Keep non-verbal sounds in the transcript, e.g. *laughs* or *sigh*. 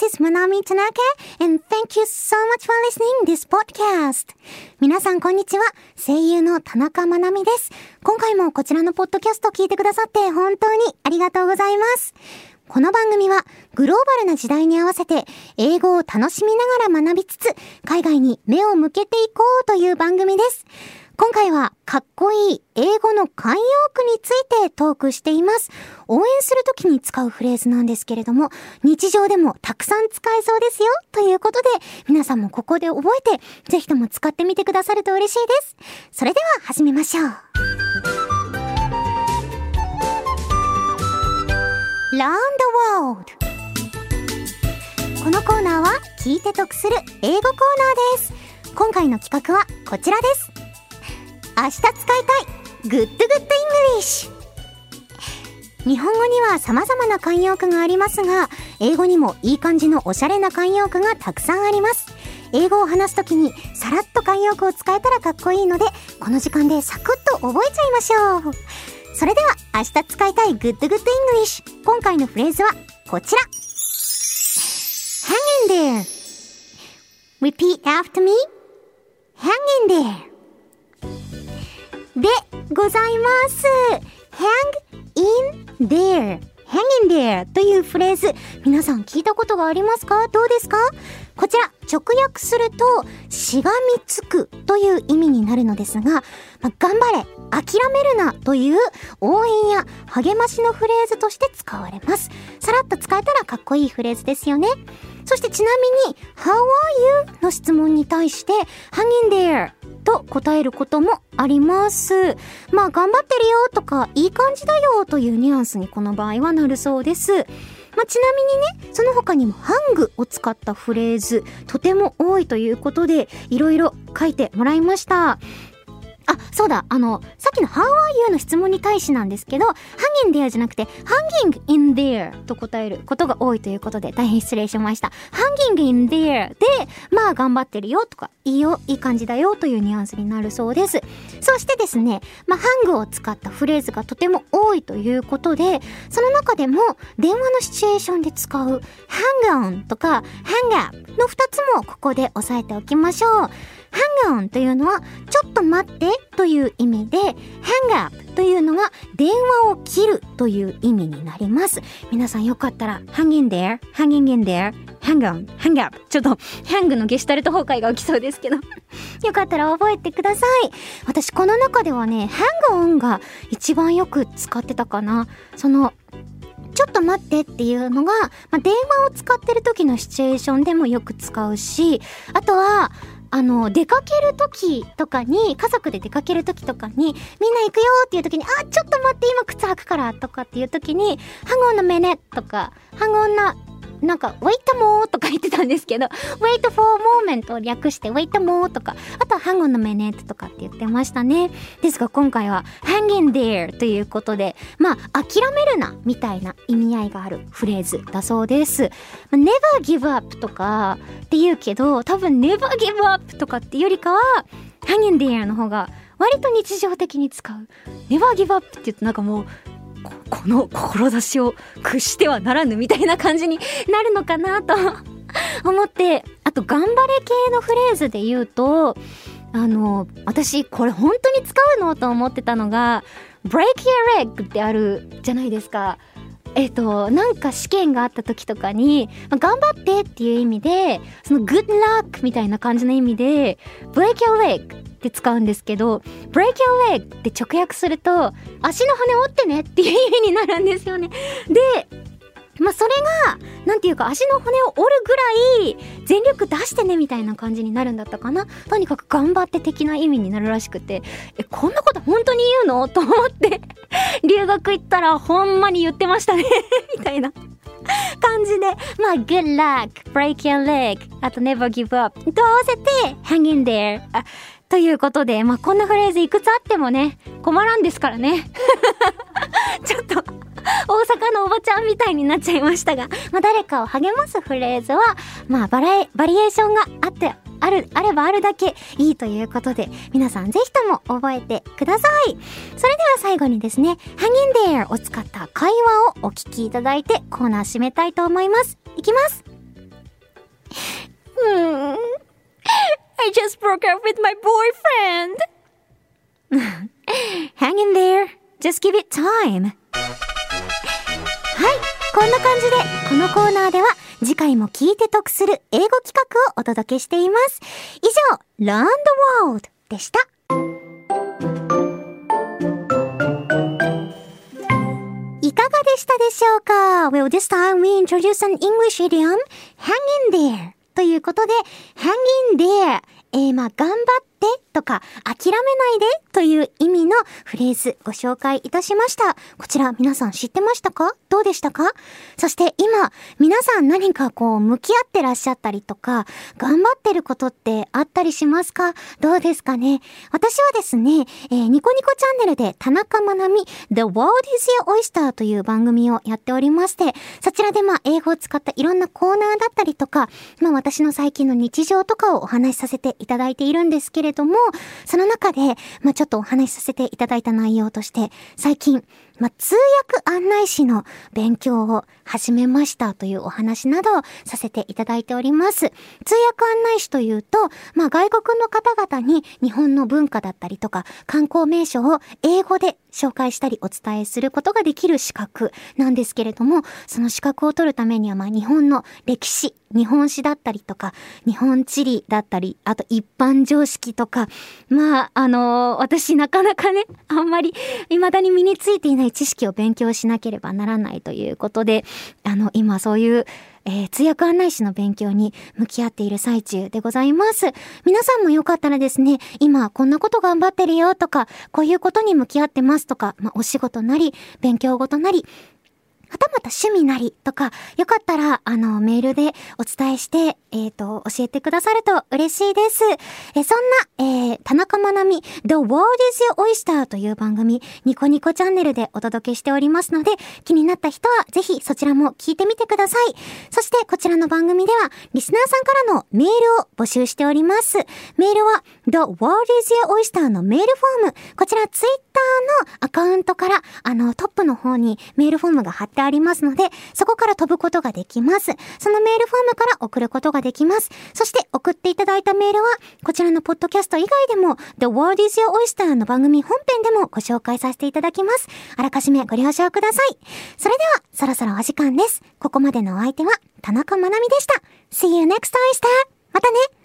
This is Manami Tanaka and thank you so much for listening this podcast. 皆さんこんにちは。声優の田中まなみです。今回もこちらのポッドキャストを聞いてくださって本当にありがとうございます。この番組はグローバルな時代に合わせて英語を楽しみながら学びつつ海外に目を向けていこうという番組です。今回はかっこいい英語の慣用句についてトークしています。応援するときに使うフレーズなんですけれども、日常でもたくさん使えそうですよということで、皆さんもここで覚えて、ぜひとも使ってみてくださると嬉しいです。それでは始めましょう。Learn the World このコーナーは聞いて得する英語コーナーです。今回の企画はこちらです。明日使いたい Good Good English 日本語には様々な慣用句がありますが、英語にもいい感じのおしゃれな慣用句がたくさんあります。英語を話すときにさらっと慣用句を使えたらかっこいいので、この時間でサクッと覚えちゃいましょう。それでは、明日使いたい Good Good English。今回のフレーズはこちら。Hang in there. Repeat after me. Hang in there. でございます。hang in there hang in there というフレーズ、皆さん聞いたことがありますか？どうですか？こちら、直訳すると、しがみつくという意味になるのですが、まあ、頑張れ、諦めるなという応援や励ましのフレーズとして使われます。さらっと使えたらかっこいいフレーズですよね。そしてちなみに、How are you? の質問に対して、hang in there と答えることもあります。まあ、頑張ってるよとか、いい感じだよというニュアンスにこの場合はなるそうです。まあ、ちなみにね、その他にもハングを使ったフレーズ、とても多いということで、いろいろ書いてもらいました。あ、そうだ、あの、さっきの How are you の質問に対しなんですけど、hanging there じゃなくて hanging in there と答えることが多いということで大変失礼しました。hanging in there で、まあ頑張ってるよとか、いいよ、いい感じだよというニュアンスになるそうです。そしてですね、まあハングを使ったフレーズがとても多いということで、その中でも電話のシチュエーションで使う hang on とか hang up の2つもここで押さえておきましょう。Hang on というのは、ちょっと待ってという意味で、hang up というのが電話を切るという意味になります。皆さんよかったら、hang in there, hanging in there, hang on, hang up. ちょっと、hang のゲシュタルト崩壊が起きそうですけど *laughs* よかったら覚えてください。私この中ではね、hang on が一番よく使ってたかな。その、ちょっと待ってっていうのが、まあ、電話を使ってる時のシチュエーションでもよく使うし、あとは、あの、出かける時とかに、家族で出かける時とかに、みんな行くよっていう時に、あ、ちょっと待って、今靴履くからとかっていう時に、ハンゴンの目ねとか、ハンゴンななんか、wait more とか言ってたんですけど、wait for moment を略して wait more とか、あとは hang on a minute とかって言ってましたね。ですが今回は hang in there ということで、まあ、諦めるな、みたいな意味合いがあるフレーズだそうです。まあ、never give up とかって言うけど、多分 never give up とかってよりかは、hang in there の方が割と日常的に使う。never give up って言うとなんかもう、この志を屈してはならぬみたいな感じになるのかなと *laughs* 思って、あと頑張れ系のフレーズで言うと、あの、私これ本当に使うのと思ってたのが、break your leg ってあるじゃないですか。えっ、と、なんか試験があった時とかに、まあ、頑張ってっていう意味で、その good luck みたいな感じの意味で、break your leg って使うんですけど break your leg って直訳すると足の骨折ってねっていう意味になるんですよね。でまあ、それが、なんていうか、足の骨を折るぐらい、全力出してね、みたいな感じになるんだったかな。とにかく頑張って的な意味になるらしくて、え、こんなこと本当に言うの？と思って留学行ったら、ほんまに言ってましたね *laughs* みたいな。感じで、まあ、good luck, break your leg, あと never give up と合わせて hang in there ということで、まあ、こんなフレーズいくつあってもね、困らんですからね。*laughs* ちょっと、大阪のおばちゃんみたいになっちゃいましたが、まあ、誰かを励ますフレーズは、まあ、バラエ、バリエーションがあって、ある、あればあるだけいいということで、皆さんぜひとも覚えてください。それでは最後にですね、Hang in there を使った会話をお聞きいただいてコーナー締めたいと思います。いきます。Hmm. I just broke up with my boyfriend. Hang in there. Just give it time. はい。こんな感じで、このコーナーでは次回も聞いて得する英語企画をお届けしています。以上、Learn the World でした。いかがでしたでしょうか ?Well, this time we introduce an English idiom, hang in there ということで、hang in there えー、まあ、頑張ってとか、諦めないでという意味フレーズご紹介いたしました。こちら皆さん知ってましたか？どうでしたか？そして今、皆さん何かこう、向き合ってらっしゃったりとか、頑張ってることってあったりしますか？どうですかね？私はですね、えー、ニコニコチャンネルで田中まなみ The World is Your Oyster という番組をやっておりまして、そちらでまあ、英語を使ったいろんなコーナーだったりとか、まあ私の最近の日常とかをお話しさせていただいているんですけれども、その中で、まあ、ちょっとお話しさせていただいた内容として、最近、まあ、通訳案内士の勉強を始めましたというお話などをさせていただいております。通訳案内士というと、まあ、外国の方々に日本の文化だったりとか観光名所を英語で紹介したりお伝えすることができる資格なんですけれども、その資格を取るためには、まあ、日本の歴史、日本史だったりとか、日本地理だったり、あと一般常識とか、まあ、あのー、私なかなかね、あんまり未だに身についていない知識を勉強しなければならないということで、あの、今そういうえー、通訳案内士の勉強に向き合っている最中でございます。皆さんもよかったらですね、今こんなこと頑張ってるよとか、こういうことに向き合ってますとか、まあ、お仕事なり、勉強ごとなり、はたまた趣味なりとか、よかったら、あの、メールでお伝えして、えっ、ー、と、教えてくださると嬉しいです。えそんな、えー、田中まなみ、The World is Your Oyster という番組、ニコニコチャンネルでお届けしておりますので、気になった人はぜひそちらも聞いてみてください。そして、こちらの番組では、リスナーさんからのメールを募集しております。メールは、The World is Your Oyster のメールフォーム、こちらツイッターのアカウントから、あの、トップの方にメールフォームが貼ってありますので、そこから飛ぶことができます。そのメールフォームから送ることができます。そして送っていただいたメールは、こちらのポッドキャスト以外でも、The World is Your Oyster の番組本編でもご紹介させていただきます。あらかじめご了承ください。それでは、そろそろお時間です。ここまでのお相手は、田中まなみでした。See you next oyster! またね